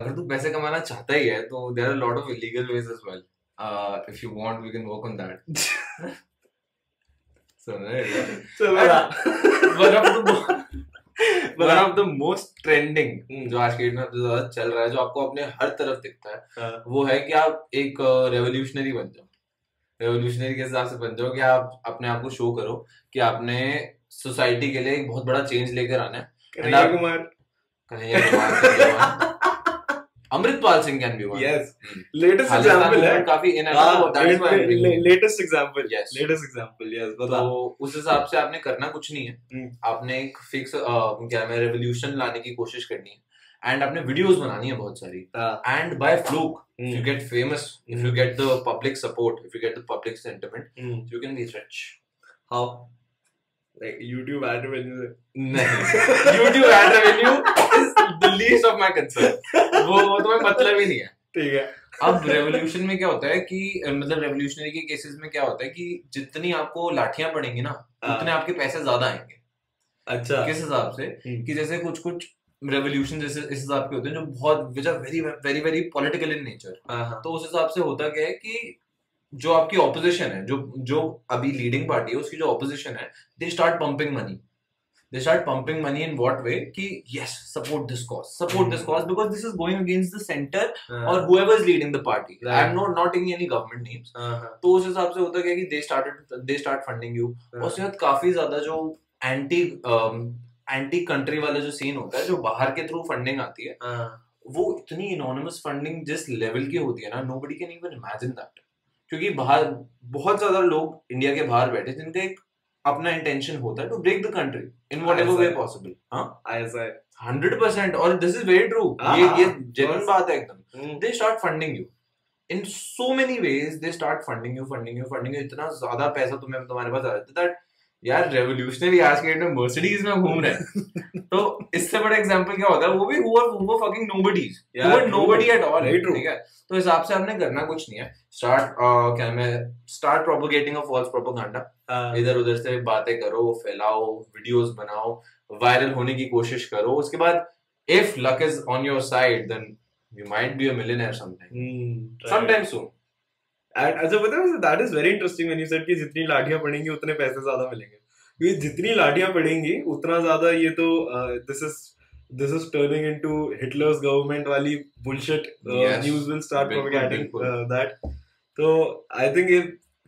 अगर तू पैसे कमाना चाहता ही है तो there are lot of illegal ways as well if you want we can work on that right? चलो one of the most hmm. जो आज के डेट में ज़्यादा चल रहा है जो आपको अपने हर तरफ़ दिखता है हाँ। वो है कि आप एक रेवोल्यूशनरी बन जाओ रेवोल्यूशनरी के हिसाब से बन जाओ कि आप अपने आप को शो करो कि आपने सोसाइटी के लिए एक बहुत बड़ा चेंज लेकर आना है Kanhaiya Kumar Kanhaiya Kumar. Amritpal Singh can be one yes latest example है. काफ़ी in that is latest example Yes. Latest example yes बता। तो उस हिसाब से आपने करना कुछ नहीं है। हम्म। आपने एक फिक्स क्या मैं रेवोल्यूशन लाने की कोशिश करनी है। एंड आपने वीडियोस बनानी है बहुत सारी। And by fluke hmm, get famous if you get the public support if you get the public sentiment hmm. you can be rich. How? Like YouTube ad revenue. नहीं YouTube ad revenue is the least of my concern वो वो तुम्हें मतलब ही नहीं है। ठीक है। अब रेवोल्यूशन में क्या होता है कि मतलब रेवोल्यूशनरी के केसेस में क्या होता है कि जितनी आपको लाठियाँ पड़ेंगी ना हाँ। उतने आपके पैसे ज़्यादा आएँगे। अच्छा। किस हिसाब से? हम्म। कि जैसे कुछ कुछ रेवोल्यूशन जैसे इस हिसाब के होते हैं जो बहुत which are very very very political in nature तो उस हिसाब से होता क्या है कि जो आपकी ऑपोजिशन है जो जो अभी लीडिंग पार्टी है उसकी जो ऑपोजिशन है they start pumping money they start pumping money in what way कि yes support this cause support this cause because this is going against the centre और whoever is leading the party. Right. i am not not taking any government names. हाँ तो उस हिसाब से होता क्या कि they started they start funding you और उसके बाद काफ़ी ज़्यादा जो एंटी एंटी कंट्री वाला जो सीन होता है जो बाहर के थ्रू फंडिंग आती है हाँ वो इतनी इनोनिमस फंडिंग जिस लेवल की होती है ना nobody can even imagine that क्योंकि बाहर बहुत ज़्यादा लोग इंडिया के बाहर बैठे जिनका एक अपना इंटेंशन होता है to break the country in whatever way possible हाँ? है हंड्रेड परसेंट और दिस इज़ वेरी ट्रू हाँ, ये ये हाँ, जेन्युइन बात है एकदम। they start funding you. In so many ways they start funding you funding you funding you. इतना ज़्यादा पैसा तुम्हें तुम्हारे पास आ जाता है यार रेवोल्यूशनरी आज के डेट में मर्सिडीज में घूम रहे हैं। तो इससे बड़ा एग्जांपल क्या होता है? वो भी who Yeah, were true. nobody at all Very true. ठीक है? तो हिसाब से आपने करना कुछ नहीं है। स्टार्ट क्या मैं start propagating a false propaganda हाँ, इधर उधर से बातें करो फैलाओ वीडियोस बनाओ वायरल होने की कोशिश करो उसके बाद if luck is on your side then you might be a millionaire sometime. Sometime soon And- अच्छा पता है that is very interesting when you said कि जितनी लाठियाँ पड़ेंगी उतने पैसे ज़्यादा मिलेंगे क्योंकि जितनी लाठियाँ पड़ेंगी उतना ज़्यादा ये तो this is this is turning into Hitler's government वाली bullshit. News will start propagating. That तो I think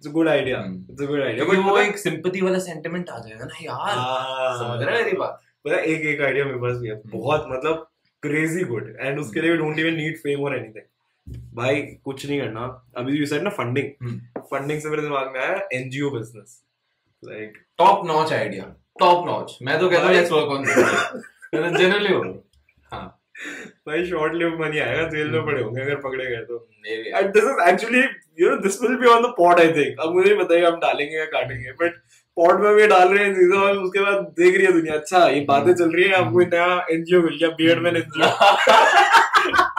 it's good idea. It's good idea क्योंकि वो एक सिंपैथी वाला सेंटिमेंट आ जाएगा ना यार। हाँ। समझ रहे हैं मेरी बात? पता एक एक आइडिया मेरे पास भी है। हम्म। बहुत मतलब क्रेजी गुड एंड उसके लिए डोंट इवन नीड फेम और एनीथिंग भाई कुछ नहीं करना। अभी यू सेड ना फंडिंग। फंडिंग से मेरे दिमाग में आया NGO business like top notch idea top notch मैं तो कहता हूँ लेट्स वर्क ऑन तो जनरली हाँ। भाई शॉर्ट लिव मनी आएगा जेल में हम्म। पड़े होंगे अगर पकड़े गए तो। And this is actually you know this will be on the pot I think अब मुझे नहीं पता हम डालेंगे या काटेंगे बट पॉट में भी डाल रहे हैं चीज़ें और उसके बाद देख रही है दुनिया। अच्छा ये बातें चल रही है आपको हम्म। नया एनजीओ मिल गया beard man NGO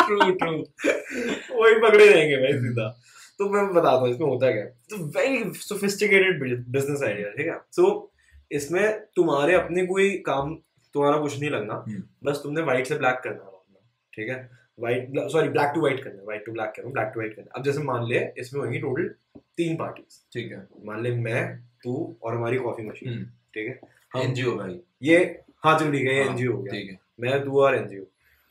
true true वही पकड़े जाएँगे भाई सीधा। तो मैं बताता हूँ इसमें होता क्या है? वेरी सोफिस्टिकेटेड बिज़नेस आइडिया ठीक है? सो इसमें तुम्हारे अपने कोई काम तुम्हारा कुछ नहीं लगना। हम्म। बस तुमने व्हाइट से ब्लैक करना। ठीक है? White sorry black to white करना है व्हाइट टू ब्लैक कह रहा हूँ ब्लैक टू व्हाइट करना अब जैसे मान ले इसमें होंगी टोटल तीन पार्टीज़ ठीक है। मान ले मैं तू और हमारी कॉफ़ी मशीन हम्म। ठीक है? एनजीओ भाई। ये हाँ चल ठीक है ये हाँ, एनजीओ हो गया। ठीक है। मैं तू और एनजीओ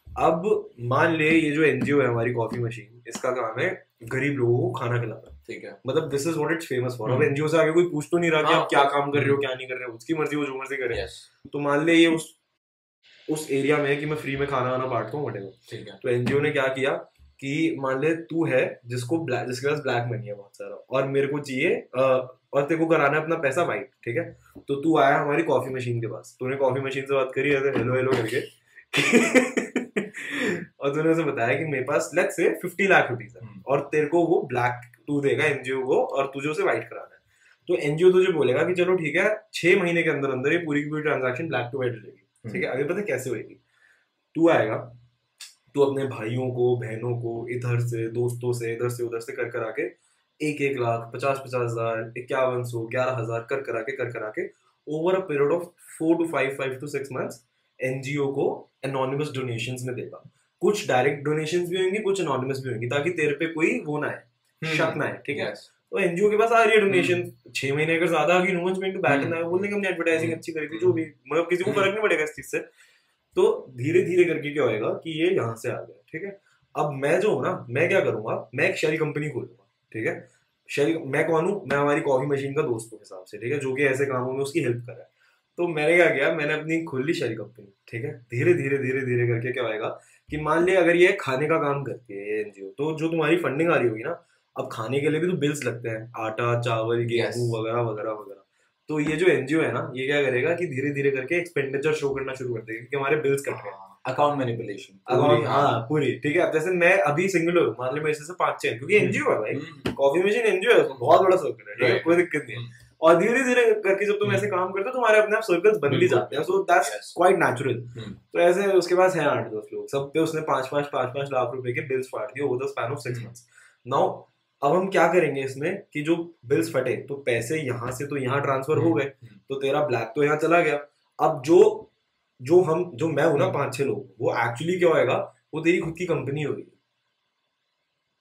अब मान ले ये जो एनजीओ है हमारी कॉफ़ी मशीन इसका काम है गरीब लोगों को खाना खिलाना। ठीक है। मतलब this is what it's famous for अब। एनजीओ से आगे कोई पूछ तो नहीं रहा कि हाँ, आप क्या काम कर रहे हो। क्या नहीं कर रहे हो उसकी मर्ज़ी वो जो मर्ज़ी करे। तो मान ले ये उस उस एरिया में है कि मैं फ्री में खाना वाना बांटता हूँ वटेवर ठीक है। तो एनजीओ ने क्या किया कि मान ले तू है जिसको black- जिसके पास ब्लैक मनी है बहुत सारा और मेरे को चाहिए और तेरे को कराना है अपना पैसा वाइट ठीक है? तो तू आया हमारी कॉफ़ी मशीन के पास। तूने कॉफ़ी मशीन से बात करी ऐसे हेलो हेलो करके। और तूने उसे बताया कि मेरे पास लेट्स से 50 लाख रुपीज़ है हम्म। और तेरे को वो ब्लैक तू देगा एनजीओ को और तुझे उसे वाइट कराना है। तो एनजीओ तुझे बोलेगा कि चलो ठीक है छह महीने के अंदर अंदर ये पूरी की पूरी ट्रांजेक्शन ब्लैक टू व्हाइट हो जाएगी। ठीक है? अभी पता कैसे होएगी? तू आएगा तू अपने भाइयों को बहनों को इधर से दोस्तों से इधर से उधर से कर कर आके एक एक लाख पचास पचास हज़ार इक्यावन सौ ग्यारह हज़ार कर कर आके कर कर आके over a period of four to five five to six months NGO को एनोनिमस डोनेशन में देगा। कुछ डायरेक्ट डोनेशन भी होंगी कुछ एनोनिमस भी होंगी ताकि तेरे पे कोई वो ना है शक ना है ठीक है. तो एनजीओ के पास आ रही है डोनेशन छह महीने अगर ज़्यादा आ गई no going to bat and बोल देंगे हमने एडवर्टाइजिंग अच्छी करी थी जो भी मतलब किसी को हम्म। फ़र्क नहीं पड़ेगा इस चीज़ से। तो धीरे धीरे करके क्या होएगा कि ये यहाँ से आ गया ठीक है? अब मैं जो हूँ ना मैं क्या करूँगा? मैं एक शेल कंपनी खोलूँगा ठीक है? शेल मैं कौन हूँ? मैं हमारी कॉफ़ी मशीन का दोस्त हूँ हिसाब से ठीक है? जो कि ऐसे कामों में उसकी हेल्प कर रहा है। तो मैंने क्या किया? मैंने अपनी खोल ली शेल कंपनी ठीक है? धीरे धीरे धीरे धीरे करके क्या होएगा कि मान लिया अगर ये खाने का काम करती है एनजीओ तो जो तुम्हारी फंडिंग आ रही होगी ना अब खाने के लिए भी तो बिल्स लगते हैं। आटा चावल गेहूँ वगैरह वगैरह वगैरह। तो ये जो एनजीओ है ना ये क्या करेगा कि धीरे धीरे करके एक्सपेंडिचर शो करना शुरू कर देगा क्योंकि हमारे बिल्स कट रहे हैं। अकाउंट मैनिपुलेशन अकाउंट हाँ। पूरी ठीक है? अब जैसे मैं अभी सिंगल हूँ मान लो मेरे से पाँच छह क्योंकि एनजीओ है भाई। कॉफ़ी मशीन एनजीओ है बहुत बड़ा सर्कल है ठीक है? कोई दिक्कत नहीं है। और धीरे धीरे करके जब तुम हम्म। ऐसे काम करते हो तुम्हारे अपने आप सर्कल्स बन भी जाते हैं। So that's quite natural hmm. तो ऐसे उसके पास है आठ दस लोग। सब पे उसने पाँच पाँच पाँच पाँच लाख रुपए के बिल्स फाड़ दिए over the span of six hmm. Months now अब हम क्या करेंगे इसमें कि जो बिल्स फटे तो पैसे यहाँ से तो यहाँ ट्रांसफ़र हो गए हम्म। तो तेरा ब्लैक तो यहाँ चला गया अब जो जो हम जो मैं हूँ ना हम्म। पाँच छह लोग वो एक्चुअली क्या होएगा वो तेरी खुद की कंपनी होगी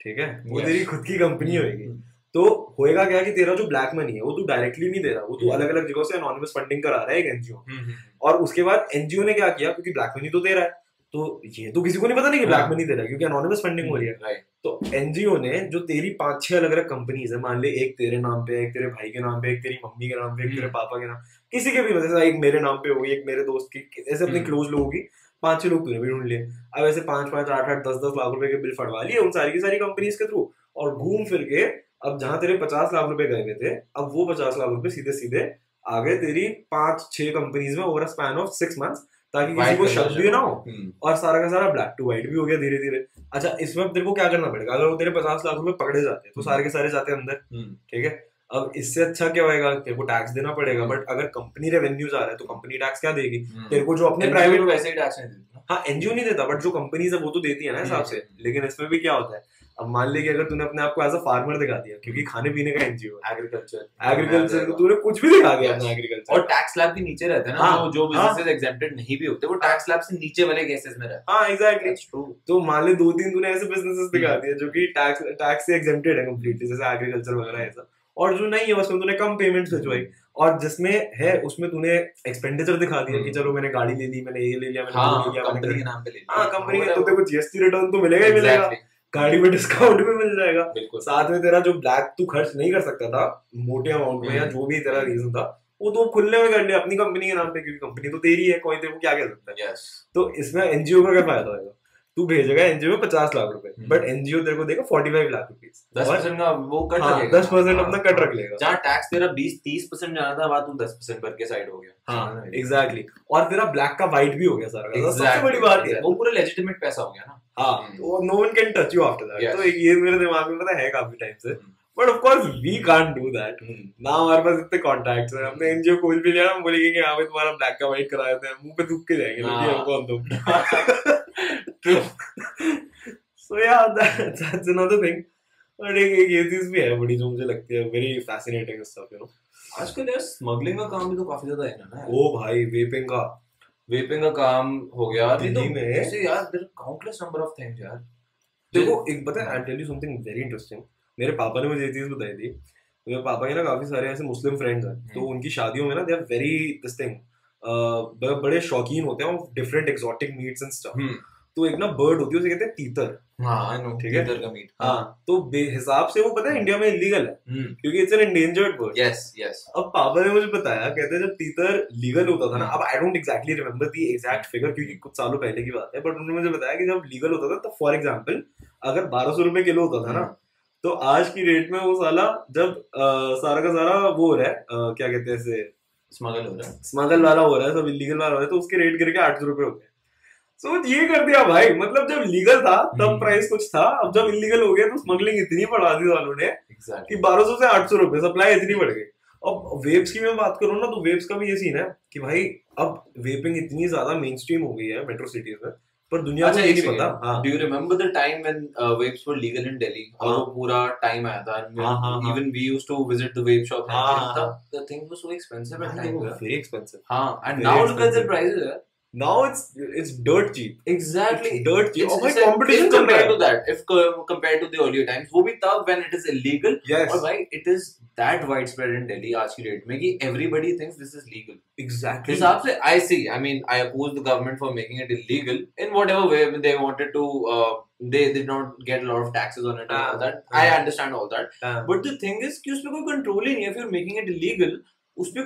ठीक है वो तेरी खुद की कंपनी होगी हम्म। तो होएगा क्या कि तेरा जो ब्लैक मनी है वो तू डायरेक्टली नहीं दे रहा वो तू हम्म। अलग अलग जगहों से अनोनिमस फंडिंग करा रहा है एक एनजीओ हम्म। और उसके बाद एनजीओ ने क्या किया क्योंकि ब्लैक मनी तो दे रहा है तो ये तो किसी को नहीं पता नहीं कि ब्लैक हाँ। मनी दे रहा है क्योंकि अनोनिमस फंडिंग हो रही है तो एनजीओ ने जो तेरी पाँच छह अलग अलग कंपनीज़ है मान ले एक तेरे नाम पे एक तेरे भाई के नाम पे एक तेरी मम्मी के नाम पे एक तेरे हम्म। पापा के नाम किसी के भी से एक मेरे नाम पे होगी एक मेरे दोस्त की ऐसे अपने हम्म। क्लोज लोगों की पाँच छह लोग तूने भी ढूंढ लिए अब ऐसे पाँच पाँच आठ आठ दस दस लाख रुपए के बिल फटवा लिए उन सारी की सारी कंपनीज़ के थ्रू और घूम फिर के अब जहाँ तेरे पचास लाख रुपए गए हुए थे अब वो पचास लाख रुपए सीधे सीधे आ गए तेरी पाँच छह कंपनीज़ में over span of six months ताकि किसी को शक भी ना हो हम्म। और सारा का सारा ब्लैक टू व्हाइट भी हो गया धीरे धीरे अच्छा इसमें तेरे को क्या करना पड़ेगा अगर वो तेरे पचास लाख रुपए पकड़े जाते हैं तो सारे के सारे जाते हैं अंदर हम्म। ठीक है अब इससे अच्छा क्या होएगा तेरे को टैक्स देना पड़ेगा बट अगर कंपनी रेवेन्यूज आ रहा है तो कंपनी टैक्स क्या देगी हम्म। तेरे को जो अपने प्राइवेट वैसे ही टैक्स नहीं देते। हाँ एनजीओ नहीं देता बट जो कंपनीज़ है वो तो देती है ना हिसाब से हम्म। लेकिन इसमें भी क्या होता है अब मान ले कि अगर तूने अपने आप को एज अ फार्मर दिखा दिया क्योंकि खाने पीने का एनजीओ एग्रीकल्चर एग्रीकल्चर को तूने कुछ भी दिखा दिया। अपना एग्रीकल्चर और टैक्स स्लैब के नीचे रहते हैं ना हाँ, जो जो हाँ। बिजनेसेस एग्जेम्प्टेड नहीं भी होते वो टैक्स स्लैब से नीचे वाले केसेस में रहते हाँ। एग्जैक्टली ट्रू तो मान ले दो तीन तूने ऐसे बिजनेसेस दिखा हम्म। दिए जो कि टैक्स टैक्स से एग्जेम्प्टेड है कंप्लीटली जैसे एग्रीकल्चर वगैरह ऐसा और जो नहीं है उसमें तूने कम पेमेंट भिजवाई और जिसमें है उसमें तूने एक्सपेंडिचर दिखा दिया कि हम्म। चलो मैंने गाड़ी ले ली मैंने ये ले लिया मैंने हाँ कंपनी के नाम पे ले लिया। हाँ कंपनी का तो तेरे को जीएसटी रिटर्न तो मिलेगा ही मिलेगा. गाड़ी में डिस्काउंट भी मिल जाएगा। बिल्कुल। साथ में तेरा जो ब्लैक तू खर्च नहीं कर सकता था मोटे अमाउंट में या हम्म। जो भी तेरा रीजन था वो तो खुले में कर लिया अपनी कंपनी के नाम पे क्योंकि कंपनी तो तेरी है कोई तेरे को क्या कह सकता है? यस तो इसमें एनजीओ का क्या फ़ायदा होगा? तू भेजेगा एनजीओ में पचास लाख रुपए हम्म। बट एनजीओ तेरे को देगा फोर्टी फाइव लाख रुपीज़ दस परसेंट का वो कट हाँ दस परसेंट हाँ, अपना कट रख लेगा। जहाँ टैक्स तेरा बीस तीस परसेंट जाना था वहाँ तू दस परसेंट भर के साइड हो गया। हाँ एग्जैक्टली और तेरा ब्लैक का व्हाइट भी हो गया सारा सबसे बड़ी बात है। वो पूरा लेजिटिमेट पैसा हो गया ना। हाँ। तो no one can touch you after that तो ये मेरे दिमाग में पता है काफ़ी टाइम से। But of course we can't do that. ना हमारे पास इतने कॉन्टैक्ट्स हैं। हमने एनजीओ खोल भी लिया हम बोलेंगे कि हाँ भाई तुम्हारा ब्लैक का वाइट करा देते हैं मुँह पे दुख के जाएँगे हाँ। ये कौन सो या दैट्स अनदर थिंग और एक ये चीज़ भी है बड़ी जो मुझे लगती है very fascinating stuff you know आजकल यार स्मगलिंग का काम भी तो काफ़ी ज़्यादा है ना। ओ भाई वेपिंग का। वेपिंग का काम हो गया दिल्ली में- ऐसे यार there countless number of things यार। देखो एक पता है I tell you something very interesting मेरे पापा ने मुझे ये चीज़ बताई थी। मेरे पापा के ना काफ़ी सारे ऐसे मुस्लिम फ्रेंड्स हैं। तो हम्म। उनकी शादियों में ना they are very this thing बड़े शौकीन होते हैं different exotic meats and stuff तो एक ना बर्ड होती है उसे कहते हैं तीतर। हाँ ठीक है। टीटर का मीट हाँ तो बेहिसाब से वो पता है इंडिया में इलीगल है हम्म। क्योंकि it's an endangered bird yes yes अब पापा ने मुझे बताया कहते हैं जब तीतर लीगल होता था ना अब I don't exactly remember the exact figure क्योंकि कुछ सालों पहले की बात है बट उन्होंने मुझे बताया कि जब लीगल होता था तो फॉर एग्ज़ाम्पल अगर बारह सौ रुपए किलो होता था ना तो आज की रेट में वो साला जब सारा का सारा वो हो रहा है क्या कहते हैं स्मगल हो रहा है। स्मगल वाला हो रहा है सब इलीगल वाला हो रहा है तो उसके रेट गिर के आठ सौ रुपए हो गए। सो ये कर दिया भाई। मतलब जब लीगल था तब हम्म। प्राइस कुछ था। अब जब इलीगल हो गया तो स्मगलिंग इतनी बढ़ा दी वालों ने एग्जैक्टली कि 1200 से 800 रुपए सप्लाई इतनी बढ़ गई। अब वेब्स की मैं बात करूँ ना तो वेब्स का भी ये सीन है कि भाई अब वेपिंग इतनी ज़्यादा मेन स्ट्रीम हो गई है मेट्रो सिटीज़ में पर दुनिया को अच्छा ये नहीं पता। हाँ। Do you remember the time when vapes were legal in Delhi और हाँ। वो पूरा टाइम आया था। Even we used to visit the vape shop. The thing was so expensive at time very expensive. हाँ and now look at the prices Now it's it's dirt cheap. Exactly It's dirt cheap. It's, भाई it's competition compared है. to that, if compared to the earlier times, वो भी तब when it is illegal Yes. और भाई it is that widespread in Delhi आज की date में कि everybody thinks this is legal. Exactly. हिसाब से I see. I mean, I oppose the government for making it illegal in whatever way they wanted to. Uh, they did not get a lot of taxes on it and Ah, all that. ah. I understand all that. हाँ. But the thing is कि उसपे कोई control ही नहीं है. If you're making it illegal, उसपे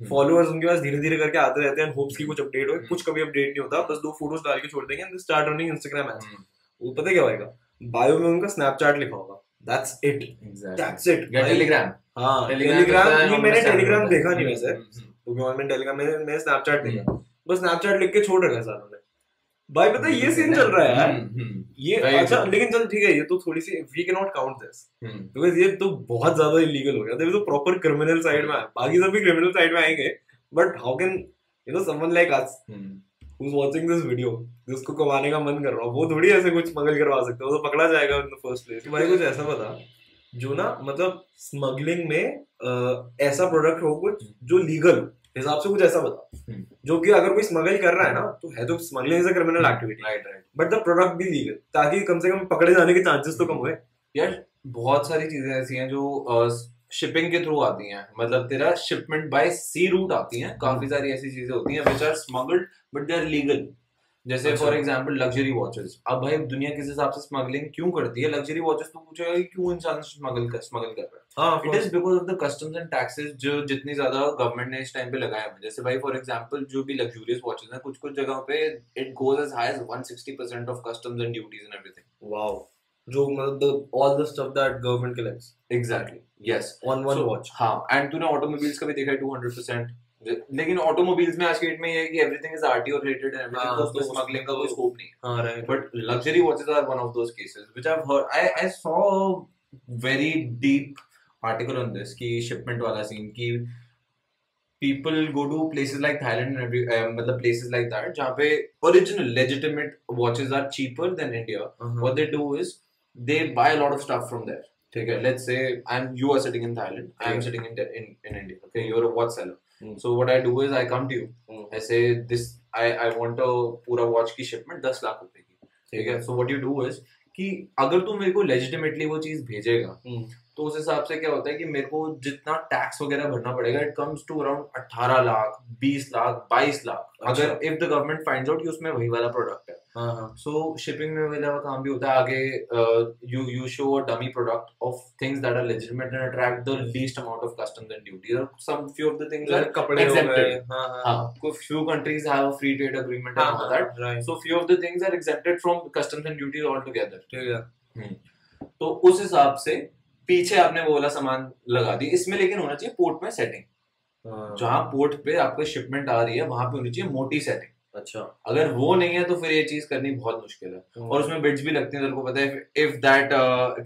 followers उनके पास धीरे धीरे करके आते रहते हैं होप्स की कुछ अपडेट हो कुछ कभी अपडेट नहीं होता। बस दो फ़ोटोज़ डाल के छोड़ देंगे and start running Instagram ads. वो पता क्या होएगा? बायो में उनका स्नैपचैट लिखा होगा। That's it. That's it Telegram. हाँ टेलीग्राम ये मैंने टेलीग्राम देखा नहीं वैसे। तो मैं टेलीग्राम में मैंने स्नैपचैट देखा। हम्म. बस स्नैपचैट लिख के छोड़ रखा है सारों ने भाई पता ये सीन चल रहा है यार। हम्म, हम्म, ये अच्छा लेकिन चल ठीक है ये तो थोड़ी सी we cannot count this hmm. Because ये तो बहुत ज़्यादा इलीगल हो गया। देयर तो प्रॉपर क्रिमिनल साइड में बाकी सब भी क्रिमिनल साइड में आएँगे। But how can you know someone like us hmm. who's watching this video जिसको कमाने का मन कर रहा हो वो थोड़ी ऐसे कुछ स्मगल करवा सकते हो। वो तो पकड़ा जाएगा इन द फ़र्स्ट प्लेस भाई कुछ ऐसा पता जो ना मतलब स्मगलिंग में ऐसा प्रोडक्ट हो कुछ जो लीगल हिसाब से कुछ ऐसा बता। हम्म. जो कि अगर कोई स्मगल कर रहा है ना तो है तो smuggling is a criminal activity Right, right. But the product भी लीगल ताकि कम से कम पकड़े जाने के चांसेस तो कम हुए। यार बहुत सारी चीज़ें ऐसी हैं जो शिपिंग के थ्रू आती हैं। मतलब तेरा शिपमेंट बाय सी रूट आती हैं। काफ़ी सारी ऐसी चीज़ें होती हैं which are smuggled but they are legal जैसे। फॉर एग्जांपल लग्जरी वॉचेस अब भाई दुनिया किस हिसाब से स्मगलिंग क्यों करती है? लग्जरी वॉचेस तो पूछेगा कि क्यों इंसान स्मगल कर स्मगल कर रहा हाँ? It is because of the customs and taxes जो जितनी ज़्यादा गवर्नमेंट ने इस टाइम पे लगाए हैं। जैसे भाई फॉर एग्जांपल जो भी लग्जूरियस वॉचेस हैं कुछ कुछ जगहों पे it goes as high as 160% of customs and duties and everything wow जो मतलब all the stuff that government collects exactly yes on one watch हाँ एंड तूने ऑटोमोबाइल्स का भी देखा है 200% लेकिन ऑटोमोबाइल्स में आज के डेट में ये है कि everything is RTO related and everything तो तो उसमें स्मगलिंग का कोई स्कोप नहीं हाँ। Right but luxury watches are one of those cases which I've heard. I I saw a very deep article on this की शिपमेंट वाला सीन की people go to places like Thailand मतलब प्लेसेज लाइक दैट जहाँ पे original legitimate watches are cheaper than India what they do is they buy lot of stuff from there ठीक है let's say I am you are sitting in Thailand I am sitting in in India okay you are a watch seller so what I do is I come to you ऐसे this I I want a पूरा watch की shipment दस लाख रुपए की. ठीक है so what you do is कि अगर तू मेरे को लेजिटिमेटली वो चीज़ भेजेगा. Hmm. तो उस हिसाब से क्या होता है कि मेरे को जितना टैक्स वगैरह भरना पड़ेगा it comes to around 18 lakh 20 lakh 22 lakh. अच्छा। अगर if the government finds out कि उसमें वही वाला प्रोडक्ट है। हाँ हाँ। सो शिपिंग में वाला काम भी होता है आगे you you show a dummy product of things that are legitimate and attract the least amount of customs and duties और some few of the things are कपड़े हो गए. हाँ हाँ। हाँ। कुछ few countries have a free trade agreement and all that right So few of the things are exempted from customs and duties altogether. ठीक है। तो उस हिसाब से पीछे आपने वो वाला सामान लगा दी इसमें लेकिन होना चाहिए पोर्ट में सेटिंग हाँ, जहाँ पोर्ट पे आपको शिपमेंट आ रही है वहाँ पे होनी चाहिए मोटी सेटिंग अच्छा। अगर वो नहीं है तो फिर ये चीज़ करनी बहुत मुश्किल है। और उसमें बिट्स भी लगती हैं तेरे को पता है इफ़ दैट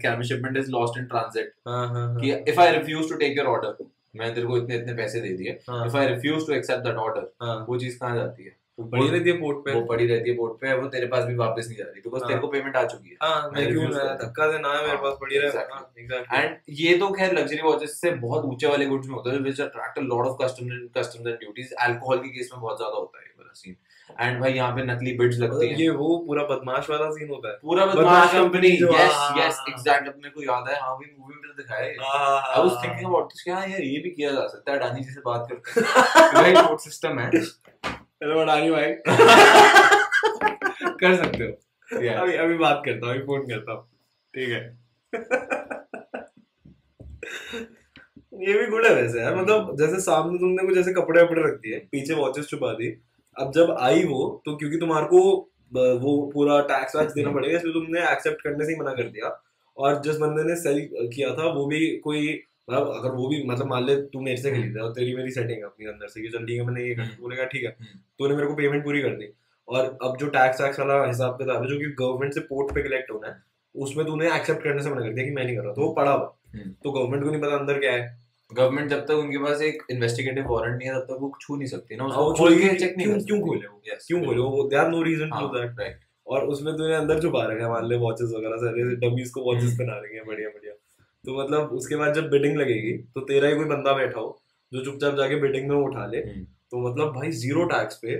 क्या shipment is lost in transit हाँ हाँ हाँ। कि if I refuse to take your order मैंने तेरे को इतने इतने पैसे दे दिए। हाँ, if I refuse to accept that order हाँ। वो चीज़ कहाँ जाती है? पड़ी रहती है पोर्ट पे। वो पड़ी रहती है बोर्ड पे वो तेरे पास भी वापस नहीं जा रही बिकॉज़ हाँ। तेरे को पेमेंट आ चुकी है। हाँ मैं क्यों करता हूँ। धक्का देना है मेरे हाँ, पास पड़ी रहे exactly. हाँ. एंड ये तो खैर लग्जरी वॉचेस से बहुत ऊँचे वाले गुड्स में होता है attract a lot of and customs and duties alcohol के केस में बहुत ज़्यादा होता है ये वाला सीन एंड भाई यहाँ पे नकली बिड्स लगती मतलब हैं। ये वो पूरा बदमाश वाला सीन होता है। पूरा बदमाश कंपनी यस हाँ, यस हाँ, एग्जैक्ट अपने को याद है हाँ भी मूवी में दिखाया है। हाँ, I was thinking about this क्या यार ये भी किया जा सकता है अडानी जी से बात करके राइट सिस्टम है। हेलो अडानी भाई। कर सकते हो। Yeah. अभी अभी बात करता हूँ अभी फ़ोन करता हूँ। ठीक है। ये भी गुड है वैसे यार मतलब जैसे सामने तुमने कुछ जैसे कपड़े वपड़े रख दिए पीछे वॉचेस छुपा दी। अब जब आई वो तो क्योंकि तुम्हारे को वो पूरा टैक्स वैक्स देना। पड़ेगा इसलिए तुमने एक्सेप्ट करने से ही मना कर दिया। और जिस बंदे ने सेल किया था वो भी कोई मतलब अगर वो भी मतलब मान ले तू मेरे से। खरीदा और तेरी मेरी सेटिंग है अपनी अंदर से कि चल ठीक है मैंने ये कर हम्म। तूने कहा ठीक है हम्म। तूने मेरे को पेमेंट पूरी कर दी और अब जो टैक्स वैक्स वाला हिसाब किताब है जो कि गवर्नमेंट से पोर्ट पे कलेक्ट होना है उसमें तूने एक्सेप्ट करने से मना कर दिया कि मैं नहीं कर रहा तो वो पड़ा हुआ हम्म। तो गवर्नमेंट को नहीं पता अंदर क्या है गवर्नमेंट जब तक उनके पास एक इन्वेस्टिगेटिव वारंट नहीं है तब तक वो छू नहीं सकती ना हाँ, उसको खोल खोल के चेक नहीं क्यों-। खोले वो? क्यों बोले वो they are no reason to that. और उसमें तूने अंदर छुपा रखा है मान ले वॉचेस वगैरह सारे डमीज को वॉचेस। पहना रखे हैं बढ़िया बढ़िया तो मतलब उसके बाद जब बिडिंग लगेगी तो तेरा ही कोई बंदा बैठा हो जो चुपचाप जाके बिडिंग में उठा ले। हम्म। तो मतलब भाई ज़ीरो टैक्स पे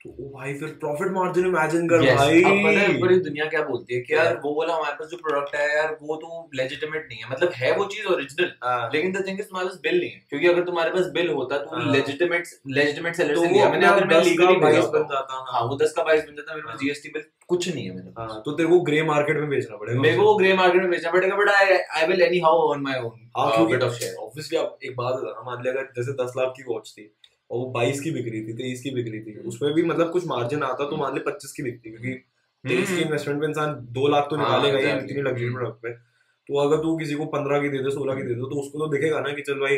तो ओ भाई फिर प्रॉफिट मार्जिन इमेजिन कर Yes, भाई। अब पता है पूरी दुनिया क्या बोलती है कि यार वो बोला हमारे पास जो प्रोडक्ट है यार वो तो लेजिटिमेट नहीं है। मतलब है वो चीज़ ओरिजिनल हाँ, लेकिन द थिंग इज़ तुम्हारे पास बिल नहीं है। क्योंकि अगर तुम्हारे पास बिल होता तो हाँ। लेजिटिमेट लेजिटिमेट सेलर तो से लिया। मैंने अगर मैं लीगली बाईस भेजा बन जाता हाँ। हाँ वो 10 का 22 बन जाता मेरे पास हाँ। जीएसटी बिल कुछ नहीं है मेरे पास। हाँ, तो तेरे को ग्रे मार्केट में बेचना पड़ेगा मेरे को वो ग्रे मार्केट में बेचना पड़ेगा but I I will anyhow earn my हाँ ओन बिट क्योंकि ऑफ़ शेयर ऑब्वियसली आप एक बात बता मान लिया अगर जैसे दस लाख की वॉच थी और वो बाईस की बिक रही थी तेईस की बिक रही थी हम्म। उसमें भी मतलब कुछ मार्जिन आता तो मान ले पच्चीस की बिकती क्योंकि तेईस की इन्वेस्टमेंट पे इंसान दो लाख तो हाँ, निकालेगा ही इतनी लग्जरी प्रोडक्ट पे। तो अगर तू किसी को पंद्रह की दे दे सोलह की दे दे तो उसको तो दिखेगा ना कि चल भाई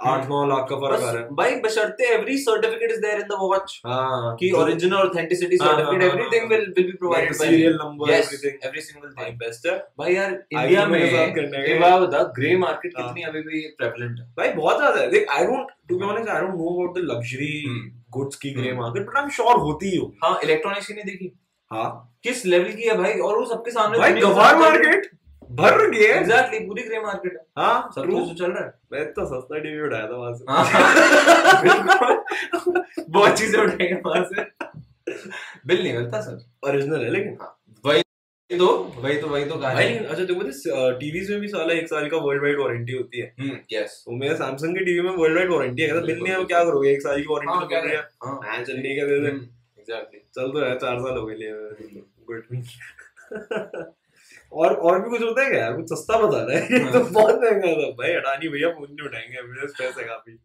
आठ नौ लाख का फ़र्क आ रहा है। भाई बशर्ते every certificate is there in the watch हाँ कि ओरिजिनल ऑथेंटिसिटी हाँ, सर्टिफिकेट हाँ, एवरीथिंग हाँ, will will be provided by serial number everything every single thing best है। भाई यार इंडिया में ये बात बता ग्रे मार्केट हाँ। कितनी अभी भी प्रेवलेंट है? भाई बहुत ज़्यादा है। देख I don't to be honest I don't know about the luxury. Goods की grey. Market but I am sure होती ही होगी हाँ इलेक्ट्रॉनिक्स की नहीं देखी। हाँ। किस लेवल की है भाई? और वो सबके सामने भाई गवार मार्केट भर गया एग्जैक्टली पूरी ग्रे मार्केट है। हाँ सब कुछ चल रहा है। मैं तो सस्ता टीवी उठाया था वहाँ से। हाँ, बहुत चीज़ें उठाएँगे वहाँ से। बिल नहीं मिलता सर। ओरिजिनल है लेकिन। वही तो वही तो वही तो भाई अच्छा देखो टीवीज में भी साला एक साल का वर्ल्ड वाइड वारंटी होती है। हम्म यस तो मेरे सैमसंग की टीवी में वर्ल्ड वाइड वारंटी है बिल नहीं है क्या करोगे? एक साल की वारंटी हाँ तो क्या है हाँ। हाँ चल ठीक है दे दे। एग्जैक्टली चल तो है चार साल हो गए लिए। गुड और और भी कुछ होता है क्या? यार कुछ सस्ता बता रहा है। ये तो हाँ। बहुत महँगा था। भाई अडानी भैया फ़ोन नहीं उठाएँगे मेरे पैसे काफ़ी।